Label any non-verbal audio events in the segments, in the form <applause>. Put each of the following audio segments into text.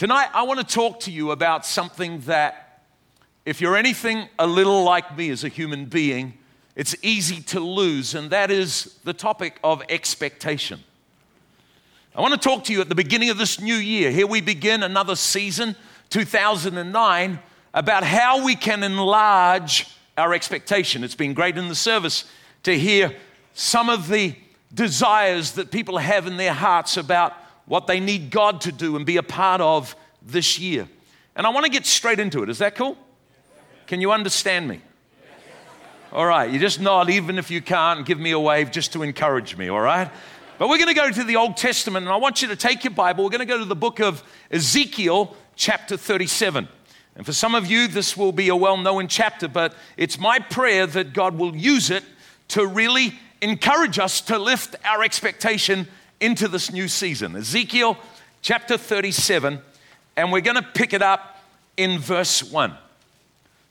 Tonight, I want to talk to you about something that, if you're anything a little like me as a human being, it's easy to lose, and that is the topic of expectation. I want to talk to you at the beginning of this new year. Here we begin another season, 2009, about how we can enlarge our expectation. It's been great in the service to hear some of the desires that people have in their hearts about what they need God to do and be a part of this year. And I want to get straight into it. Is that cool? Can you understand me? All right, you just nod even if you can't, give me a wave just to encourage me, all right? But we're going to go to the Old Testament, and I want you to take your Bible. We're going to go to the book of Ezekiel, chapter 37. And for some of you, this will be a well known chapter, but it's my prayer that God will use it to really encourage us to lift our expectation into this new season. Ezekiel chapter 37, and we're going to pick it up in verse 1.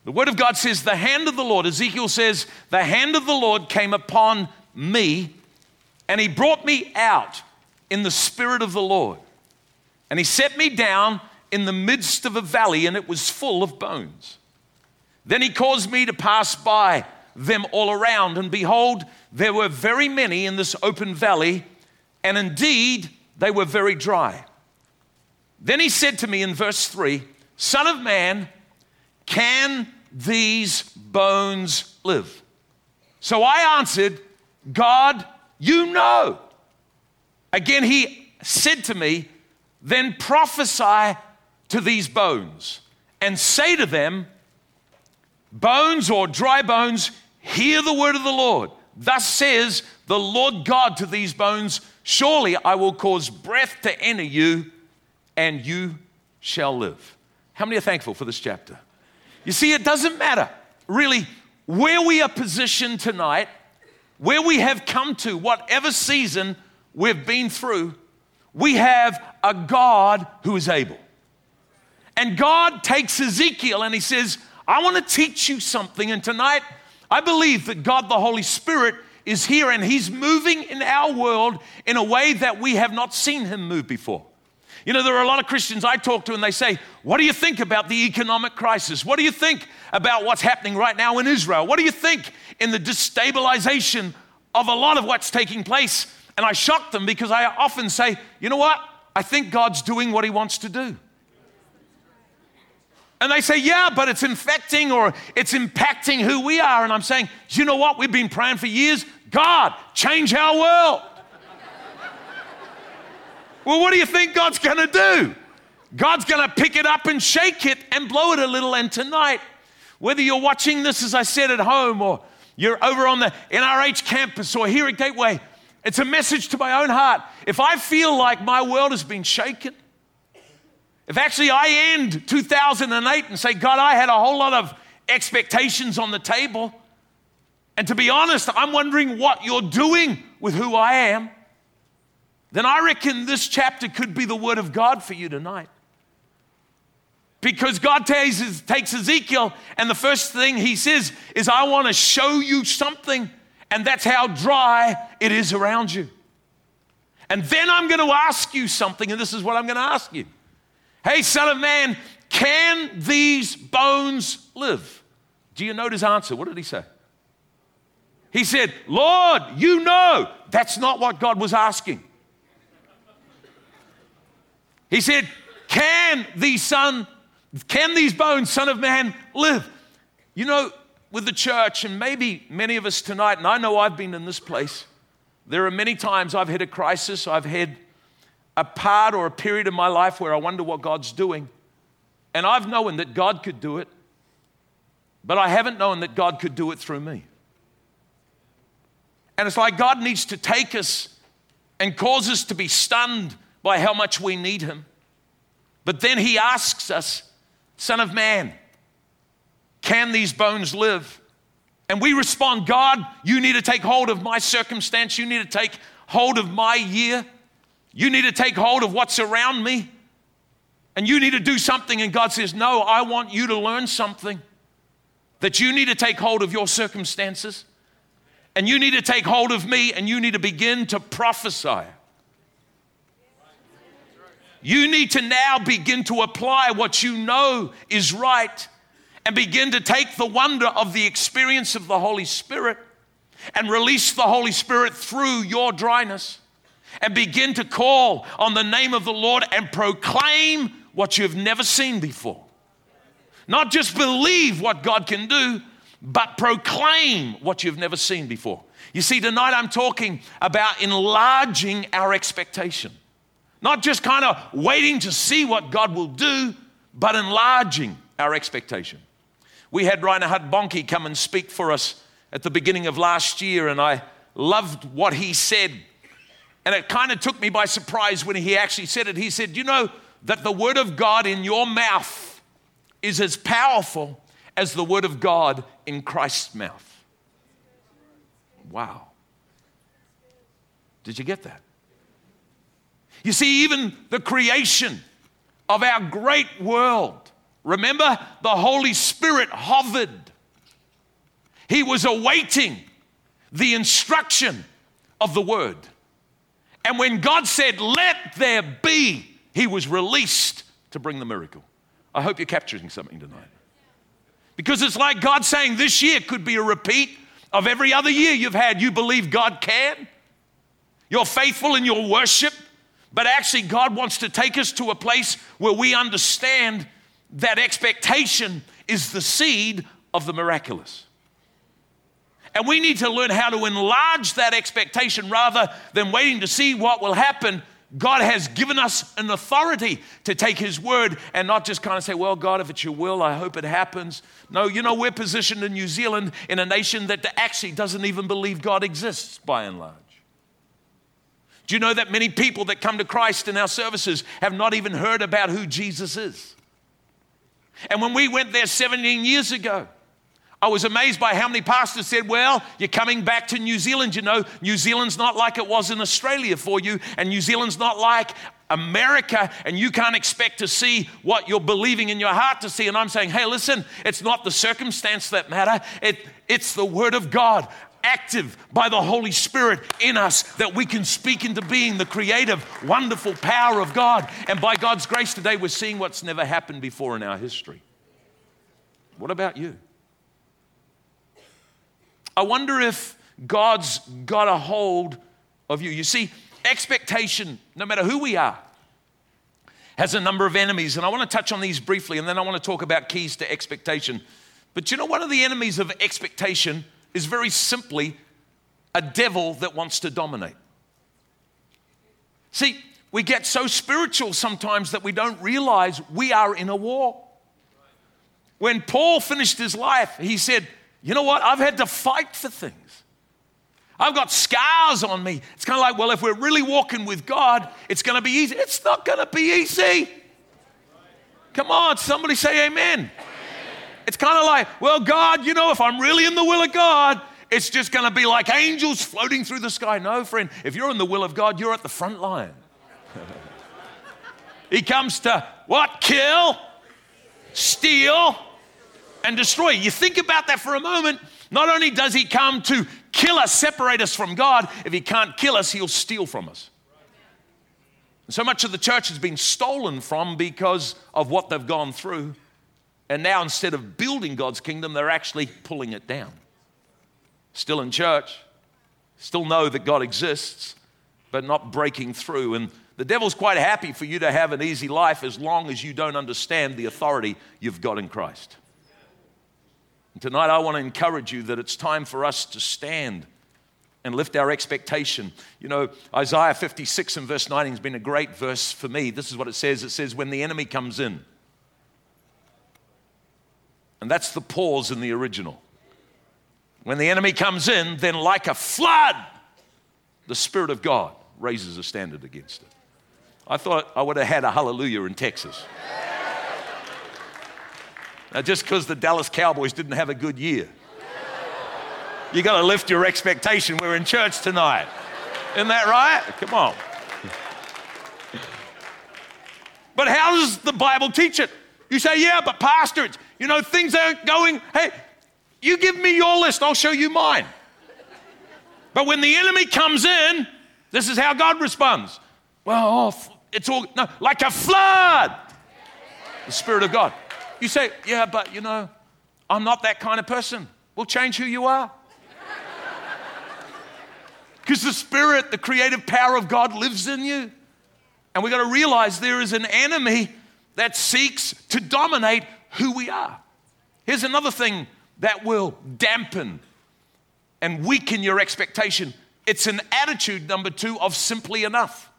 The word of God says, The hand of the Lord, Ezekiel says, the hand of the Lord came upon me and he brought me out in the spirit of the Lord. And he set me down in the midst of a valley, and it was full of bones. Then he caused me to pass by them all around, and behold, there were very many in this open valley, and indeed they were very dry. Then he said to me in verse 3 Son of man, can these bones live? So I answered, God, you know. Again, he said to me, Then prophesy to these bones and say to them, Bones or dry bones, hear the word of the Lord. Thus says the Lord God to these bones Surely I will cause breath to enter you, and you shall live. How many are thankful for this chapter? You see, it doesn't matter really where we are positioned tonight where we have come to, whatever season we've been through, we have a God who is able. And God takes Ezekiel and he says, I want to teach you something. And tonight, I believe that God the Holy Spirit is here and he's moving in our world in a way that we have not seen him move before. You know, there are a lot of Christians I talk to and they say, What do you think about the economic crisis? What do you think about what's happening right now in Israel? What do you think in the destabilization of a lot of what's taking place? And I shock them because I often say, You know what? I think God's doing what He wants to do. And they say, Yeah, but it's infecting or it's impacting who we are. And I'm saying, do You know what? We've been praying for years. God, change our world. Well, what do you think God's going to do? God's going to pick it up and shake it and blow it a little. And tonight, whether you're watching this, as I said, at home or you're over on the NRH campus or here at Gateway, it's a message to my own heart. If I feel like my world has been shaken, if actually I end 2008 and say, God, I had a whole lot of expectations on the table, and to be honest, I'm wondering what you're doing with who I am then I reckon this chapter could be the word of God for you tonight. Because God takes, takes Ezekiel, and the first thing he says is, I want to show you something, and that's how dry it is around you. And then I'm going to ask you something, and this is what I'm going to ask you. Hey, son of man, can these bones live? Do you note his answer? What did he say? He said, Lord, you know. That's not what God was asking. He said, Can these son, can these bones, son of man, live? You know, with the church, and maybe many of us tonight, and I know I've been in this place, there are many times I've had a crisis, I've had a part or a period of my life where I wonder what God's doing. And I've known that God could do it, but I haven't known that God could do it through me. And it's like God needs to take us and cause us to be stunned by how much we need him. But then he asks us, Son of man, can these bones live? And we respond, God, you need to take hold of my circumstance. You need to take hold of my year. You need to take hold of what's around me. And you need to do something. And God says, No, I want you to learn something. That you need to take hold of your circumstances. And you need to take hold of me and you need to begin to prophesy You need to now begin to apply what you know is right and begin to take the wonder of the experience of the Holy Spirit and release the Holy Spirit through your dryness and begin to call on the name of the Lord and proclaim what you've never seen before. Not just believe what God can do, but proclaim what you've never seen before. You see, tonight I'm talking about enlarging our expectation. Not just kind of waiting to see what God will do, but enlarging our expectation. We had Reinhard Bonnke come and speak for us at the beginning of last year, and I loved what he said. And it kind of took me by surprise when he actually said it. He said, You know that the word of God in your mouth is as powerful as the word of God in Christ's mouth. Wow. Did you get that? You see, even the creation of our great world, remember, the Holy Spirit hovered. He was awaiting the instruction of the word. And when God said, Let there be, he was released to bring the miracle. I hope you're capturing something tonight. Because it's like God saying this year could be a repeat of every other year you've had. You believe God can, you're faithful in your worship, but actually, God wants to take us to a place where we understand that expectation is the seed of the miraculous. And we need to learn how to enlarge that expectation rather than waiting to see what will happen. God has given us an authority to take His word and not just kind of say, Well, God, if it's your will, I hope it happens. No, you know, we're positioned in New Zealand in a nation that actually doesn't even believe God exists by and large. Do you know that many people that come to Christ in our services have not even heard about who Jesus is? And when we went there 17 years ago, I was amazed by how many pastors said, Well, you're coming back to New Zealand. You know, New Zealand's not like it was in Australia for you, and New Zealand's not like America, and you can't expect to see what you're believing in your heart to see. And I'm saying, Hey, listen, it's not the circumstance that matter, it, it's the Word of God active by the Holy Spirit in us that we can speak into being the creative, wonderful power of God. And by God's grace today, we're seeing what's never happened before in our history. What about you? I wonder if God's got a hold of you. You see, expectation, no matter who we are, has a number of enemies. And I want to touch on these briefly, and then I want to talk about keys to expectation. But you know, one of the enemies of expectation is very simply a devil that wants to dominate. See, we get so spiritual sometimes that we don't realize we are in a war. When Paul finished his life, he said, You know what? I've had to fight for things. I've got scars on me. It's kind of like, well, if we're really walking with God, it's going to be easy. It's not going to be easy. Come on, somebody say amen. It's kind of like, well, God, you know, if I'm really in the will of God, it's just going to be like angels floating through the sky. No, friend, if you're in the will of God, you're at the front line. <laughs> he comes to what? Kill, steal, and destroy. You think about that for a moment. Not only does he come to kill us, separate us from God, if he can't kill us, he'll steal from us. And so much of the church has been stolen from because of what they've gone through. And now instead of building God's kingdom, they're actually pulling it down. Still in church, still know that God exists, but not breaking through. And the devil's quite happy for you to have an easy life as long as you don't understand the authority you've got in Christ. Tonight, I want to encourage you that it's time for us to stand and lift our expectation. You know, Isaiah 56 and verse 19 has been a great verse for me. This is what it says it says, When the enemy comes in, and that's the pause in the original. When the enemy comes in, then like a flood, the Spirit of God raises a standard against it. I thought I would have had a hallelujah in Texas. Just because the Dallas Cowboys didn't have a good year, you got to lift your expectation. We're in church tonight. Isn't that right? Come on. But how does the Bible teach it? You say, yeah, but pastor, it's, you know, things aren't going. Hey, you give me your list, I'll show you mine. But when the enemy comes in, this is how God responds. Well, oh, It's all, no, like a flood. The Spirit of God. You say, yeah, but you know, I'm not that kind of person. We'll change who you are. <laughs> Because the Spirit, the creative power of God lives in you. And we've got to realize there is an enemy that seeks to dominate who we are. Here's another thing that will dampen and weaken your expectation it's an attitude, number two, of simply enough.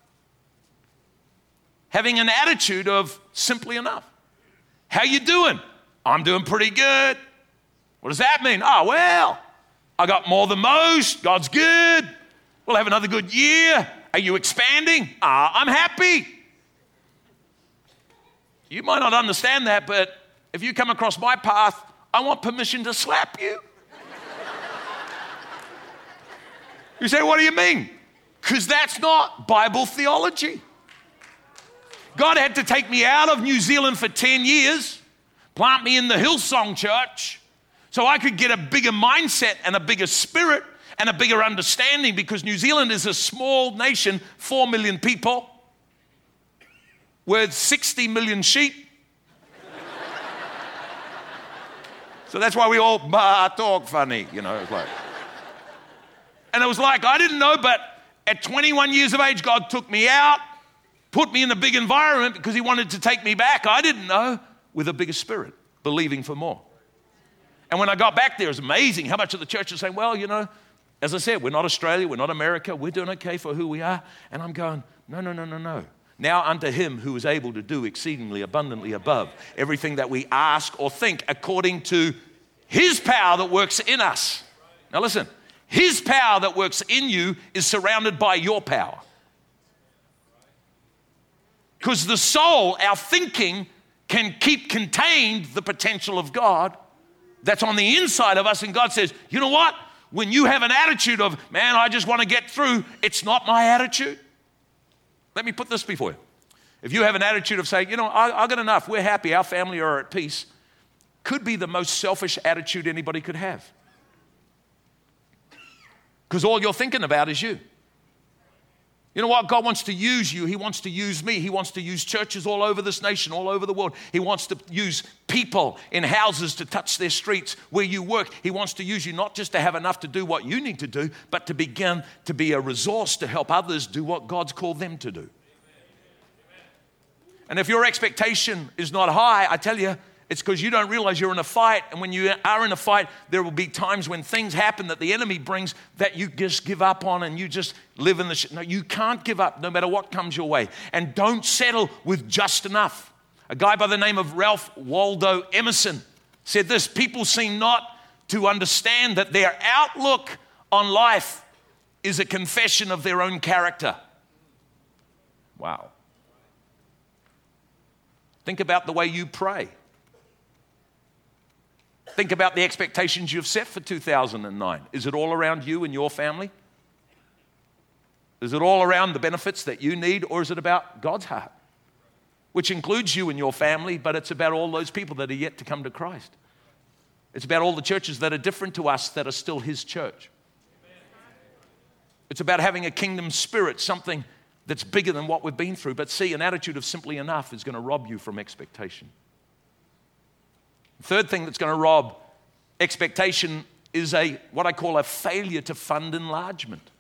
Having an attitude of simply enough. How you doing? I'm doing pretty good. What does that mean? Oh, well, I got more than most. God's good. We'll have another good year. Are you expanding? Ah, I'm happy. You might not understand that, but if you come across my path, I want permission to slap you. you say, What do you mean? Because that's not Bible theology. God had to take me out of New Zealand for 10 years, plant me in the Hillsong Church, so I could get a bigger mindset and a bigger spirit and a bigger understanding because New Zealand is a small nation, 4 million people, with 60 million sheep. so that's why we all talk funny, you know. It's like. And it was like, I didn't know, but at 21 years of age, God took me out, put me in a big environment because He wanted to take me back. I didn't know, with a bigger spirit, believing for more. And when I got back there, it was amazing how much of the church is saying, well, you know, as I said, we're not Australia, we're not America, we're doing okay for who we are. And I'm going, no, no, no, no, no. Now unto him who is able to do exceedingly abundantly above everything that we ask or think according to his power that works in us. Now listen, his power that works in you is surrounded by your power. Because the soul, our thinking, can keep contained the potential of God that's on the inside of us. And God says, you know what? when you have an attitude of, man, I just want to get through, it's not my attitude. Let me put this before you. If you have an attitude of saying, you know, I, I got enough, we're happy, our family are at peace, could be the most selfish attitude anybody could have. Because all you're thinking about is you. You know what? God wants to use you. He wants to use me. He wants to use churches all over this nation, all over the world. He wants to use people in houses to touch their streets where you work. He wants to use you not just to have enough to do what you need to do, but to begin to be a resource to help others do what God's called them to do. And if your expectation is not high, I tell you, it's because you don't realize you're in a fight. And when you are in a fight, there will be times when things happen that the enemy brings that you just give up on and you just live in the shit. No, you can't give up no matter what comes your way. And don't settle with just enough. A guy by the name of Ralph Waldo Emerson said this People seem not to understand that their outlook on life is a confession of their own character. Wow. Think about the way you pray. Think about the expectations you've set for 2009. Is it all around you and your family? Is it all around the benefits that you need, or is it about God's heart? Which includes you and your family, but it's about all those people that are yet to come to Christ. It's about all the churches that are different to us that are still His church. It's about having a kingdom spirit, something that's bigger than what we've been through. But see, an attitude of simply enough is going to rob you from expectation. Third thing that's going to rob expectation is a what I call a failure to fund enlargement.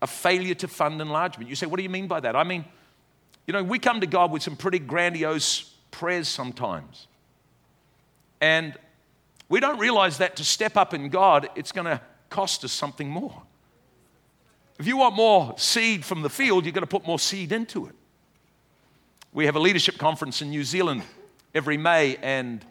A failure to fund enlargement. You say, what do you mean by that? I mean, you know, we come to God with some pretty grandiose prayers sometimes. And we don't realize that to step up in God, it's going to cost us something more. If you want more seed from the field, you've got to put more seed into it. We have a leadership conference in New Zealand every May, and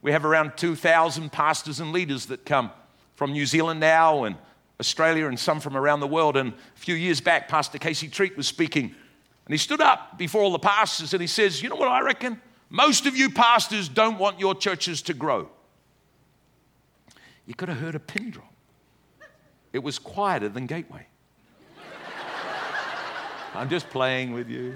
we have around 2,000 pastors and leaders that come from New Zealand now and Australia and some from around the world. And a few years back, Pastor Casey Treat was speaking, and he stood up before all the pastors and he says, You know what I reckon? Most of you pastors don't want your churches to grow. You could have heard a pin drop. It was quieter than Gateway. <laughs> I'm just playing with you.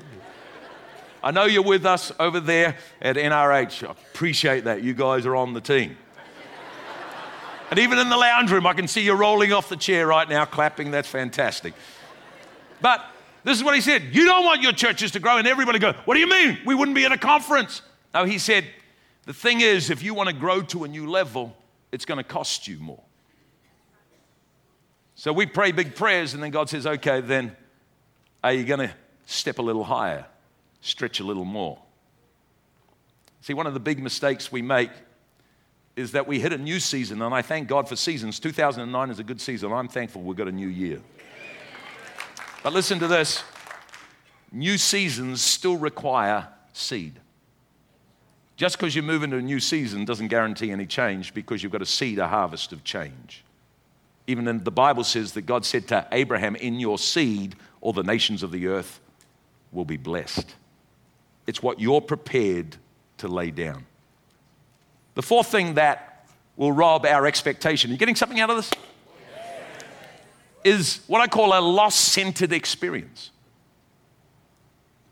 I know you're with us over there at NRH. I appreciate that. You guys are on the team. And even in the lounge room, I can see you rolling off the chair right now, clapping. That's fantastic. But This is what he said. You don't want your churches to grow, and everybody go, What do you mean? We wouldn't be at a conference. No, he said, The thing is, if you want to grow to a new level, it's going to cost you more. So we pray big prayers, and then God says, Okay, then are you going to step a little higher, stretch a little more? See, one of the big mistakes we make is that we hit a new season, and I thank God for seasons. 2009 is a good season. I'm thankful we've got a new year. But listen to this new seasons still require seed. Just because you move into a new season doesn't guarantee any change because you've got to seed a harvest of change. Even in the Bible says that God said to Abraham, In your seed, all the nations of the earth will be blessed. It's what you're prepared to lay down. The fourth thing that will rob our expectation, you getting something out of this? is what I call a loss centered experience.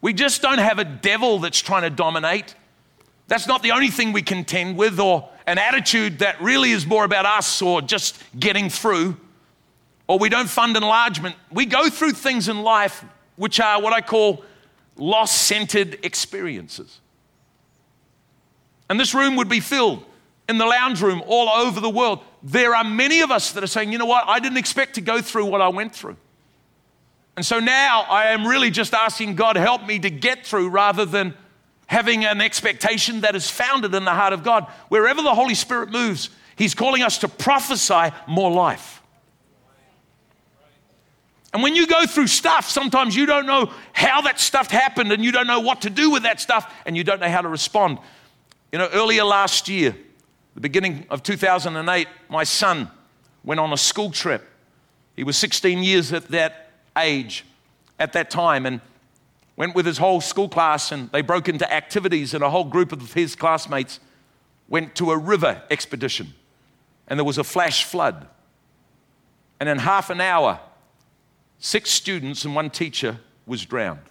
We just don't have a devil that's trying to dominate. That's not the only thing we contend with, or an attitude that really is more about us or just getting through, or we don't fund enlargement. We go through things in life which are what I call loss centered experiences. And this room would be filled in the lounge room all over the world there are many of us that are saying, you know what, I didn't expect to go through what I went through. And so now I am really just asking God, help me to get through rather than having an expectation that is founded in the heart of God. Wherever the Holy Spirit moves, He's calling us to prophesy more life. And when you go through stuff, sometimes you don't know how that stuff happened and you don't know what to do with that stuff and you don't know how to respond. You know, earlier last year, the beginning of 2008, my son went on a school trip. He was 16 years at that age, at that time, and went with his whole school class, and they broke into activities, and a whole group of his classmates went to a river expedition. And there was a flash flood. And in half an hour, six students and one teacher was drowned.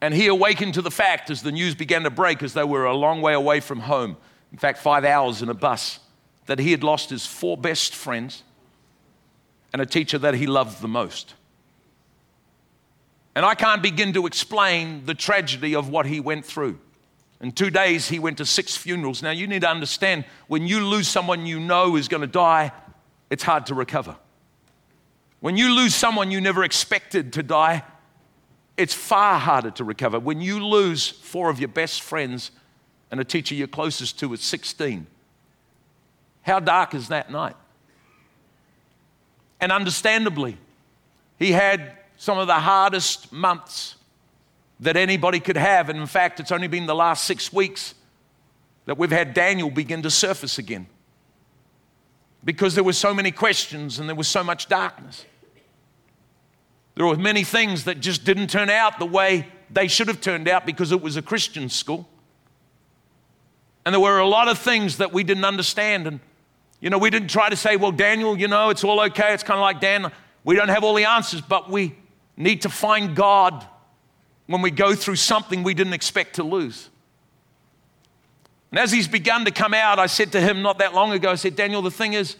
And he awakened to the fact as the news began to break, as they were a long way away from home, in fact, five hours in a bus, that he had lost his four best friends and a teacher that he loved the most. And I can't begin to explain the tragedy of what he went through. In two days, he went to six funerals. Now, you need to understand when you lose someone you know is going to die, it's hard to recover. When you lose someone you never expected to die, it's far harder to recover. When you lose four of your best friends and a teacher you're closest to at 16, how dark is that night? And understandably, he had some of the hardest months that anybody could have. And in fact, it's only been the last six weeks that we've had Daniel begin to surface again because there were so many questions and there was so much darkness. There were many things that just didn't turn out the way they should have turned out because it was a Christian school. And there were a lot of things that we didn't understand. And, you know, we didn't try to say, well, Daniel, you know, it's all okay. It's kind of like Dan. We don't have all the answers, but we need to find God when we go through something we didn't expect to lose. And as he's begun to come out, I said to him not that long ago, I said, Daniel, the thing is,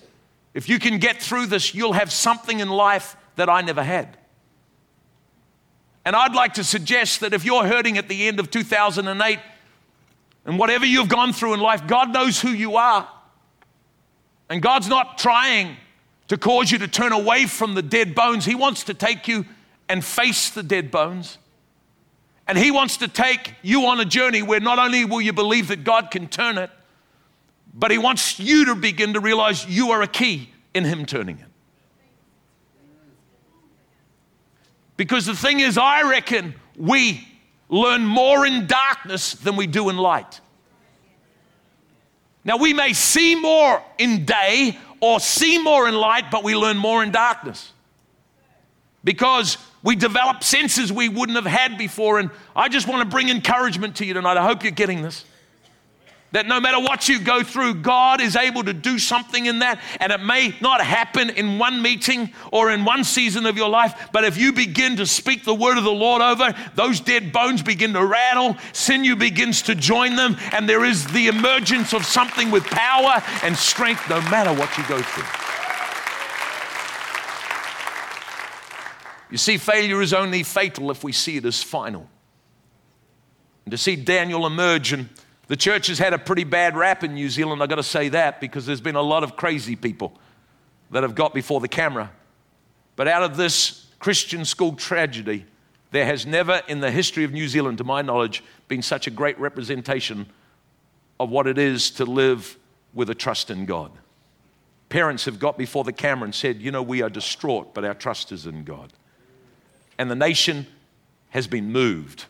if you can get through this, you'll have something in life that I never had. And I'd like to suggest that if you're hurting at the end of 2008 and whatever you've gone through in life, God knows who you are. And God's not trying to cause you to turn away from the dead bones. He wants to take you and face the dead bones. And He wants to take you on a journey where not only will you believe that God can turn it, but He wants you to begin to realize you are a key in Him turning it. Because the thing is, I reckon we learn more in darkness than we do in light. Now, we may see more in day or see more in light, but we learn more in darkness because we develop senses we wouldn't have had before. And I just want to bring encouragement to you tonight. I hope you're getting this. That no matter what you go through, God is able to do something in that. And it may not happen in one meeting or in one season of your life, but if you begin to speak the word of the Lord over, those dead bones begin to rattle, sinew begins to join them, and there is the emergence of something with power and strength no matter what you go through. You see, failure is only fatal if we see it as final. And to see Daniel emerge, and the church has had a pretty bad rap in New Zealand, I've got to say that, because there's been a lot of crazy people that have got before the camera. But out of this Christian school tragedy, there has never in the history of New Zealand, to my knowledge, been such a great representation of what it is to live with a trust in God. Parents have got before the camera and said, You know, we are distraught, but our trust is in God. And the nation has been moved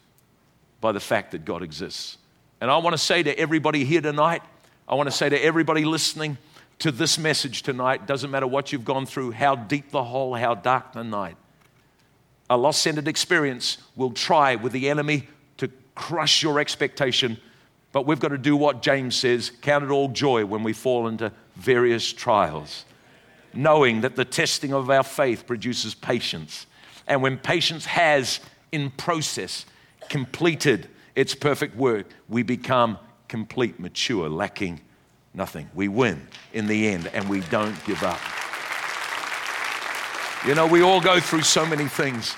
by the fact that God exists. And I want to say to everybody here tonight, I want to say to everybody listening to this message tonight, doesn't matter what you've gone through, how deep the hole, how dark the night, a lost centered experience will try with the enemy to crush your expectation. But we've got to do what James says count it all joy when we fall into various trials, knowing that the testing of our faith produces patience. And when patience has, in process, completed its perfect work, we become complete, mature, lacking nothing. We win in the end, and we don't give up. You know, we all go through so many things.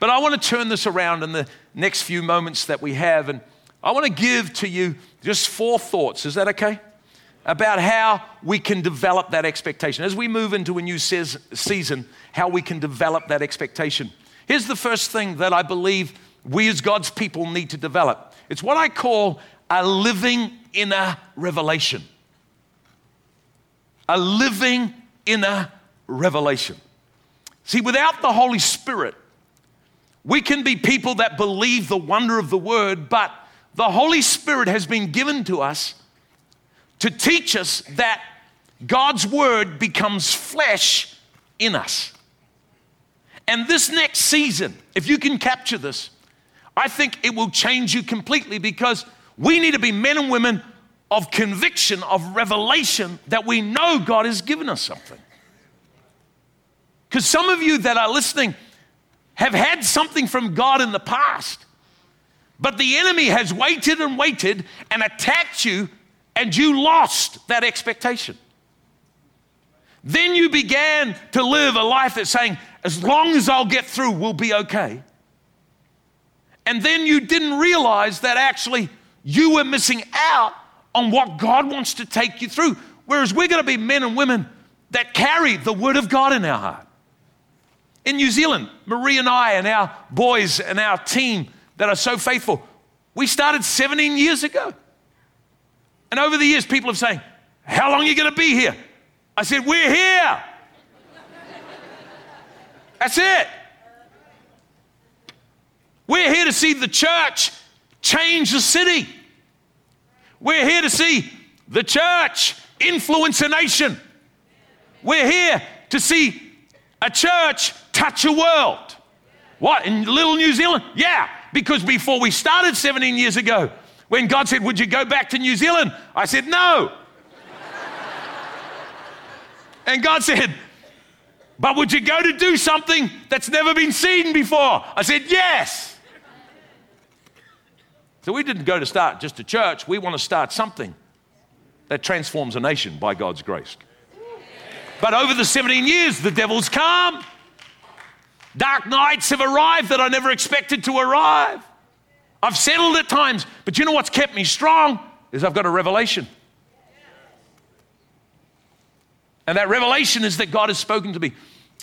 But I want to turn this around in the next few moments that we have, and I want to give to you just four thoughts. Is that okay? About how we can develop that expectation. As we move into a new season, how we can develop that expectation. Here's the first thing that I believe we as God's people need to develop it's what I call a living inner revelation. A living inner revelation. See, without the Holy Spirit, we can be people that believe the wonder of the word, but the Holy Spirit has been given to us to teach us that God's word becomes flesh in us. And this next season, if you can capture this, I think it will change you completely because we need to be men and women of conviction, of revelation that we know God has given us something. Because some of you that are listening have had something from God in the past, but the enemy has waited and waited and attacked you, and you lost that expectation. Then you began to live a life that's saying, as long as I'll get through, we'll be okay. And then you didn't realize that actually you were missing out on what God wants to take you through. Whereas we're going to be men and women that carry the Word of God in our heart. In New Zealand, Marie and I and our boys and our team that are so faithful, we started 17 years ago. And over the years, people have saying, How long are you going to be here? I said, We're here. That's it. We're here to see the church change the city. We're here to see the church influence a nation. We're here to see a church touch a world. What, in little New Zealand? Yeah, because before we started 17 years ago, when God said, Would you go back to New Zealand? I said, No. and God said, But would you go to do something that's never been seen before? I said, Yes. So we didn't go to start just a church, we want to start something that transforms a nation by God's grace. But over the 17 years, the devil's come. Dark nights have arrived that I never expected to arrive. I've settled at times, but you know what's kept me strong? Is I've got a revelation. And that revelation is that God has spoken to me.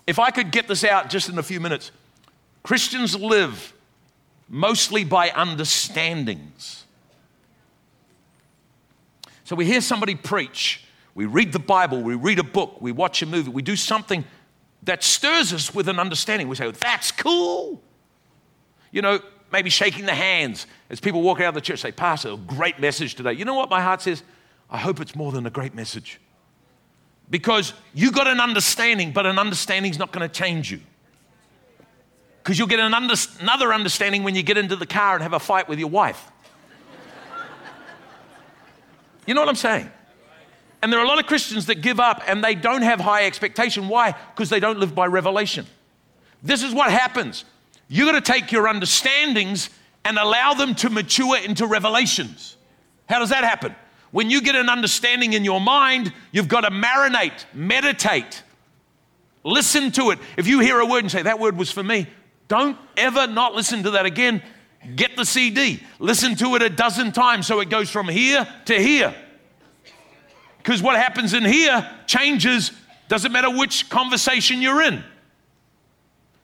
If I could get this out just in a few minutes, Christians live mostly by understandings. So we hear somebody preach, we read the Bible, we read a book, we watch a movie, we do something that stirs us with an understanding. We say, oh, That's cool. You know, maybe shaking the hands as people walk out of the church, say, Pastor, a great message today. You know what my heart says? I hope it's more than a great message. Because you got an understanding, but an understanding is not going to change you. Because you'll get an under, another understanding when you get into the car and have a fight with your wife. You know what I'm saying? And there are a lot of Christians that give up and they don't have high expectation. Why? Because they don't live by revelation. This is what happens. You've got to take your understandings and allow them to mature into revelations. How does that happen? When you get an understanding in your mind, you've got to marinate, meditate, Listen to it. If you hear a word and say, that word was for me, don't ever not listen to that again. Get the CD. Listen to it a dozen times so it goes from here to here. Because what happens in here changes, doesn't matter which conversation you're in.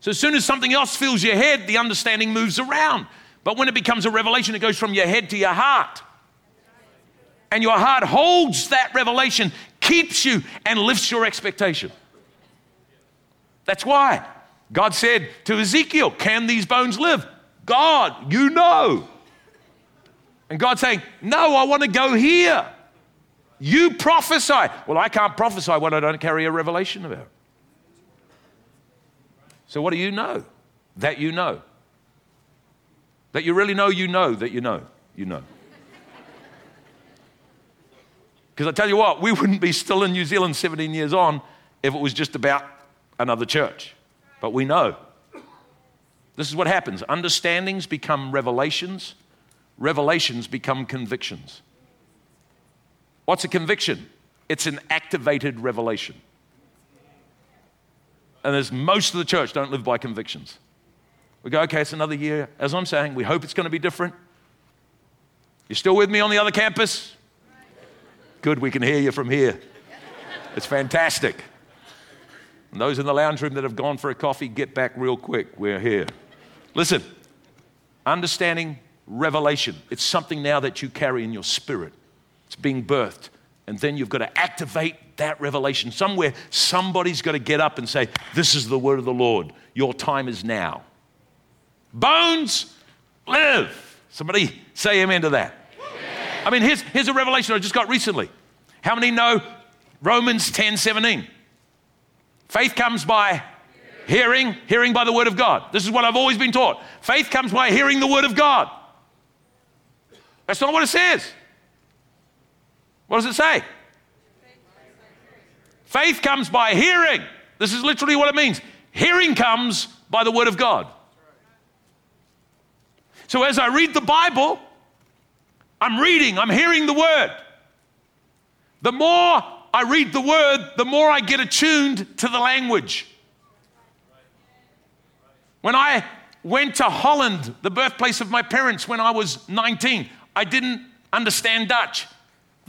So as soon as something else fills your head, the understanding moves around. But when it becomes a revelation, it goes from your head to your heart. And your heart holds that revelation, keeps you, and lifts your expectation. That's why God said to Ezekiel, Can these bones live? God, you know. And God saying, No, I want to go here. You prophesy. Well, I can't prophesy when I don't carry a revelation about it. So, what do you know? That you know. That you really know you know that you know you know. Because I tell you what, we wouldn't be still in New Zealand 17 years on if it was just about another church. But we know. This is what happens understandings become revelations, revelations become convictions. What's a conviction? It's an activated revelation. And there's most of the church don't live by convictions. We go, okay, it's another year. As I'm saying, we hope it's going to be different. You still with me on the other campus? Good, we can hear you from here. It's fantastic. And those in the lounge room that have gone for a coffee, get back real quick. We're here. Listen, understanding revelation, it's something now that you carry in your spirit. It's being birthed. And then you've got to activate that revelation. Somewhere, somebody's got to get up and say, This is the word of the Lord. Your time is now. Bones, live. Somebody say amen to that. I mean, here's, here's a revelation I just got recently. How many know Romans 10 17? Faith comes by hearing, hearing by the word of God. This is what I've always been taught. Faith comes by hearing the word of God. That's not what it says. What does it say? Faith comes by hearing. This is literally what it means. Hearing comes by the word of God. So as I read the Bible, I'm reading, I'm hearing the word. The more I read the word, the more I get attuned to the language. When I went to Holland, the birthplace of my parents, when I was 19, I didn't understand Dutch.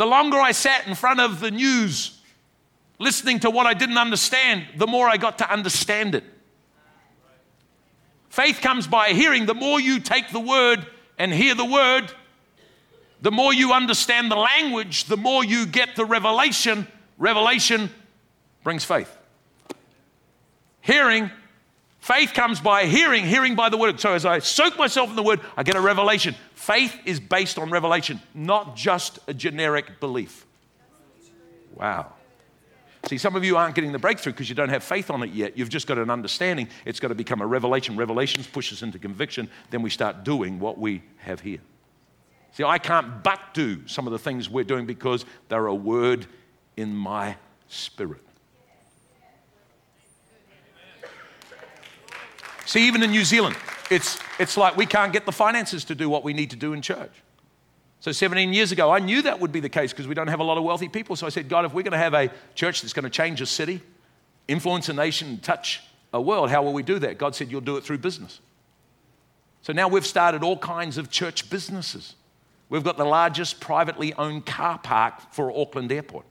The longer I sat in front of the news, listening to what I didn't understand, the more I got to understand it. Faith comes by hearing. The more you take the word and hear the word, the more you understand the language, the more you get the revelation. Revelation brings faith. Hearing, faith comes by hearing, hearing by the word. So as I soak myself in the word, I get a revelation. Faith is based on revelation, not just a generic belief. Wow. See, some of you aren't getting the breakthrough because you don't have faith on it yet. You've just got an understanding. It's got to become a revelation. Revelations push us into conviction. Then we start doing what we have here. See, I can't but do some of the things we're doing because they're a word in my spirit. See, even in New Zealand, it's, it's like we can't get the finances to do what we need to do in church. So 17 years ago, I knew that would be the case because we don't have a lot of wealthy people. So I said, God, if we're going to have a church that's going to change a city, influence a nation, touch a world, how will we do that? God said, You'll do it through business. So now we've started all kinds of church businesses. We've got the largest privately owned car park for Auckland Airport.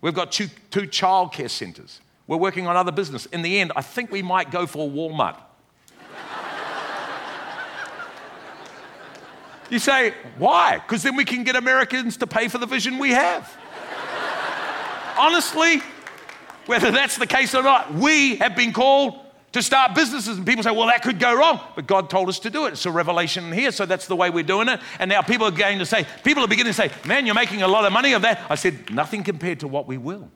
We've got two, two childcare centres. We're working on other business. In the end, I think we might go for Walmart. you say, why? Because then we can get Americans to pay for the vision we have. Honestly, whether that's the case or not, we have been called to start businesses. And people say, well, that could go wrong. But God told us to do it. It's a revelation here. So that's the way we're doing it. And now people are going to say, people are beginning to say, man, you're making a lot of money of that. I said, nothing compared to what we will.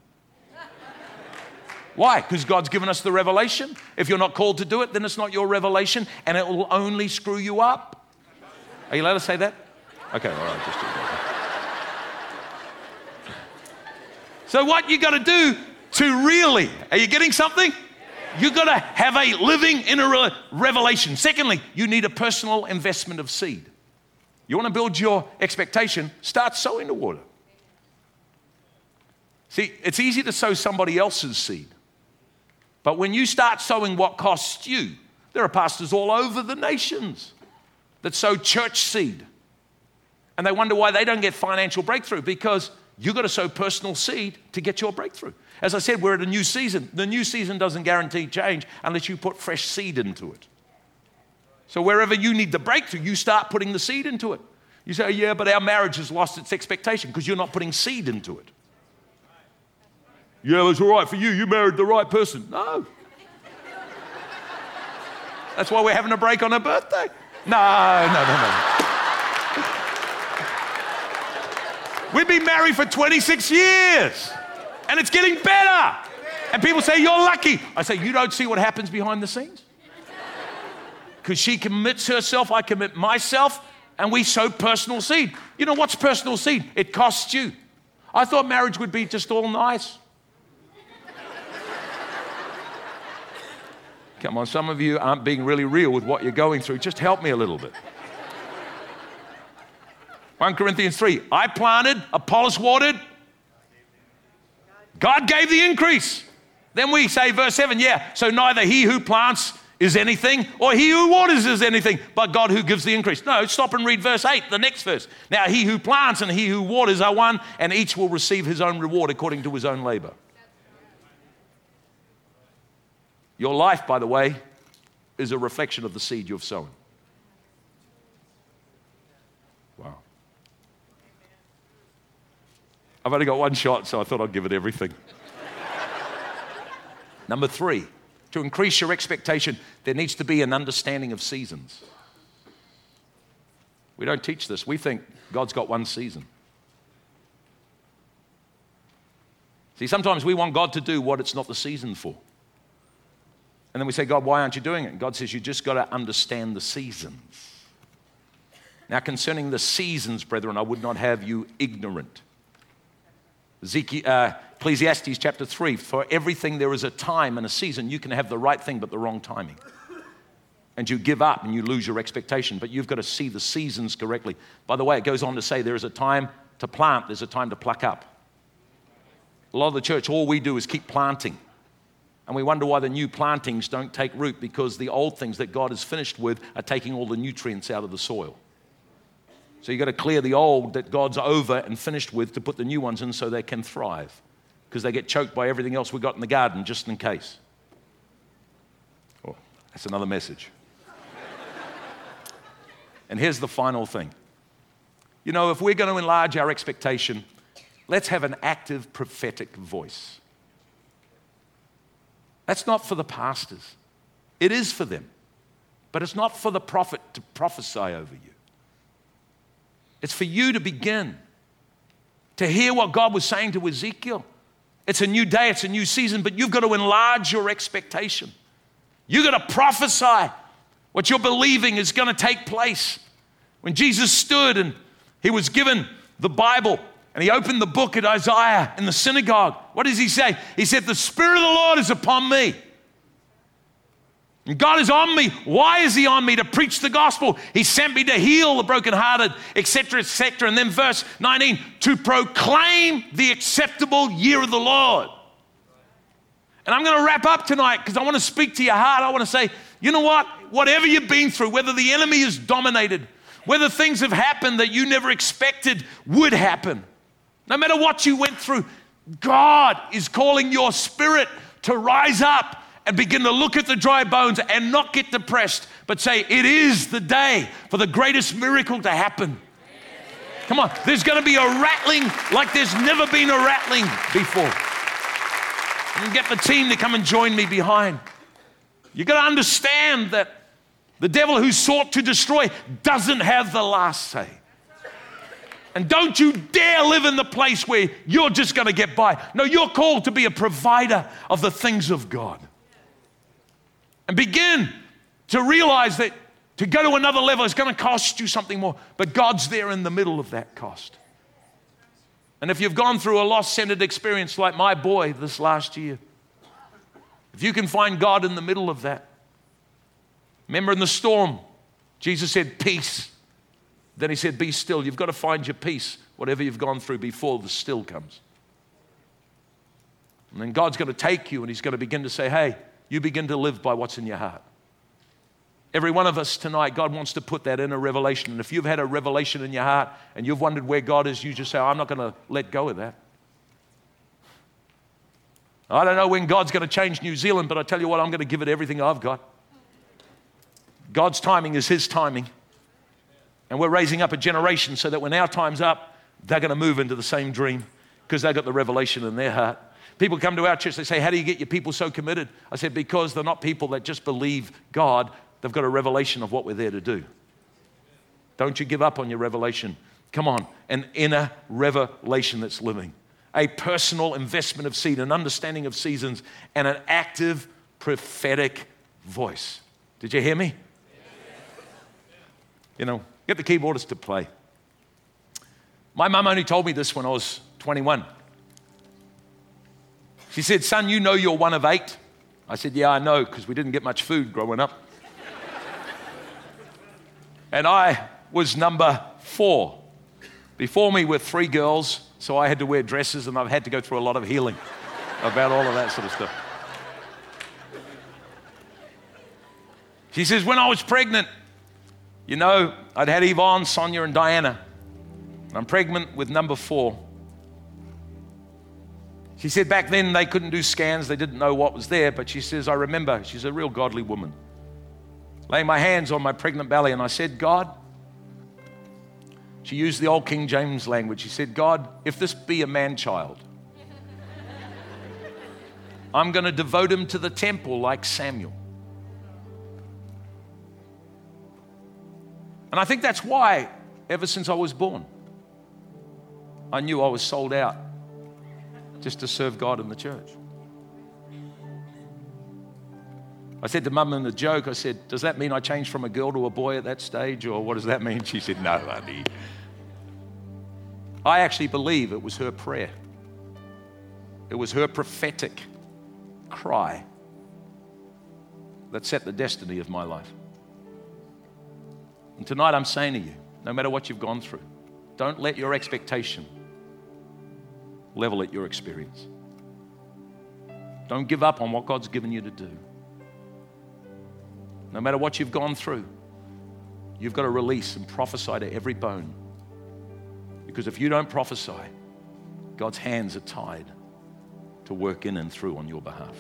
Why? Because God's given us the revelation. If you're not called to do it, then it's not your revelation and it will only screw you up. Are you allowed to say that? Okay, all right, just. So, what you got to do to really, are you getting something? You've got to have a living inner revelation. Secondly, you need a personal investment of seed. You want to build your expectation, start sowing the water. See, it's easy to sow somebody else's seed. But when you start sowing what costs you, there are pastors all over the nations that sow church seed. And they wonder why they don't get financial breakthrough because you've got to sow personal seed to get your breakthrough. As I said, we're at a new season. The new season doesn't guarantee change unless you put fresh seed into it. So wherever you need the breakthrough, you start putting the seed into it. You say, yeah, but our marriage has lost its expectation because you're not putting seed into it. Yeah, it was all right for you. You married the right person. No. That's why we're having a break on her birthday. No, no, no, no. We've been married for 26 years and it's getting better. And people say, You're lucky. I say, You don't see what happens behind the scenes? Because she commits herself, I commit myself, and we sow personal seed. You know what's personal seed? It costs you. I thought marriage would be just all nice. Come on, some of you aren't being really real with what you're going through. Just help me a little bit. 1 Corinthians 3 I planted, Apollos watered, God gave the increase. Then we say, verse 7, yeah, so neither he who plants is anything or he who waters is anything, but God who gives the increase. No, stop and read verse 8, the next verse. Now, he who plants and he who waters are one, and each will receive his own reward according to his own labor. Your life, by the way, is a reflection of the seed you've sown. Wow. I've only got one shot, so I thought I'd give it everything. <laughs> Number three, to increase your expectation, there needs to be an understanding of seasons. We don't teach this. We think God's got one season. See, sometimes we want God to do what it's not the season for. And then we say, God, why aren't you doing it? And God says, you just got to understand the seasons. Now, concerning the seasons, brethren, I would not have you ignorant. Uh, Ecclesiastes chapter 3 For everything there is a time and a season. You can have the right thing, but the wrong timing. And you give up and you lose your expectation, but you've got to see the seasons correctly. By the way, it goes on to say there is a time to plant, there's a time to pluck up. A lot of the church, all we do is keep planting. And we wonder why the new plantings don't take root because the old things that God has finished with are taking all the nutrients out of the soil. So you've got to clear the old that God's over and finished with to put the new ones in so they can thrive because they get choked by everything else we got in the garden just in case. Oh, that's another message. <laughs> and here's the final thing. You know, if we're going to enlarge our expectation, let's have an active prophetic voice. That's not for the pastors. It is for them. But it's not for the prophet to prophesy over you. It's for you to begin to hear what God was saying to Ezekiel. It's a new day, it's a new season, but you've got to enlarge your expectation. You've got to prophesy what you're believing is going to take place. When Jesus stood and he was given the Bible, and he opened the book at Isaiah in the synagogue. What does he say? He said, The Spirit of the Lord is upon me. And God is on me. Why is he on me? To preach the gospel. He sent me to heal the brokenhearted, etc., etc. And then verse 19, to proclaim the acceptable year of the Lord. And I'm going to wrap up tonight because I want to speak to your heart. I want to say, you know what? Whatever you've been through, whether the enemy is dominated, whether things have happened that you never expected would happen, no matter what you went through, God is calling your spirit to rise up and begin to look at the dry bones and not get depressed, but say, It is the day for the greatest miracle to happen. Come on, there's going to be a rattling like there's never been a rattling before. And get the team to come and join me behind. You've got to understand that the devil who sought to destroy doesn't have the last say. And don't you dare live in the place where you're just going to get by. No, you're called to be a provider of the things of God. And begin to realize that to go to another level is going to cost you something more, but God's there in the middle of that cost. And if you've gone through a loss centered experience like my boy this last year, if you can find God in the middle of that, remember in the storm, Jesus said, Peace then he said, Be still. You've got to find your peace, whatever you've gone through before the still comes. And then God's going to take you and He's going to begin to say, hey, you begin to live by what's in your heart. Every one of us tonight, God wants to put that in a revelation. And if you've had a revelation in your heart and you've wondered where God is, you just say, I'm not going to let go of that. I don't know when God's going to change New Zealand, but I tell you what, I'm going to give it everything I've got. God's timing is His timing. And we're raising up a generation so that when our time's up, they're going to move into the same dream because they've got the revelation in their heart. People come to our church, they say, How do you get your people so committed? I said, Because they're not people that just believe God, they've got a revelation of what we're there to do. Don't you give up on your revelation. Come on, an inner revelation that's living, a personal investment of seed, an understanding of seasons, and an active prophetic voice. Did you hear me? You know, get the keyboardist to play. My mum only told me this when I was 21. She said, Son, you know you're one of eight. I said, Yeah, I know, because we didn't get much food growing up. <laughs> and I was number four. Before me were three girls, so I had to wear dresses and I've had to go through a lot of healing <laughs> about all of that sort of stuff. She says, When I was pregnant, you know, I'd had Yvonne, Sonia, and Diana. I'm pregnant with number four. She said back then they couldn't do scans, they didn't know what was there, but she says, I remember, she's a real godly woman. Laying my hands on my pregnant belly, and I said, God, she used the old King James language. She said, God, if this be a man child, <laughs> I'm going to devote him to the temple like Samuel. And I think that's why, ever since I was born, I knew I was sold out just to serve God in the church. I said to mum in the joke, I said, Does that mean I changed from a girl to a boy at that stage, or what does that mean? She said, No, honey. I actually believe it was her prayer, it was her prophetic cry that set the destiny of my life. And tonight I'm saying to you, no matter what you've gone through, don't let your expectation level at your experience. Don't give up on what God's given you to do. No matter what you've gone through, you've got to release and prophesy to every bone. Because if you don't prophesy, God's hands are tied to work in and through on your behalf.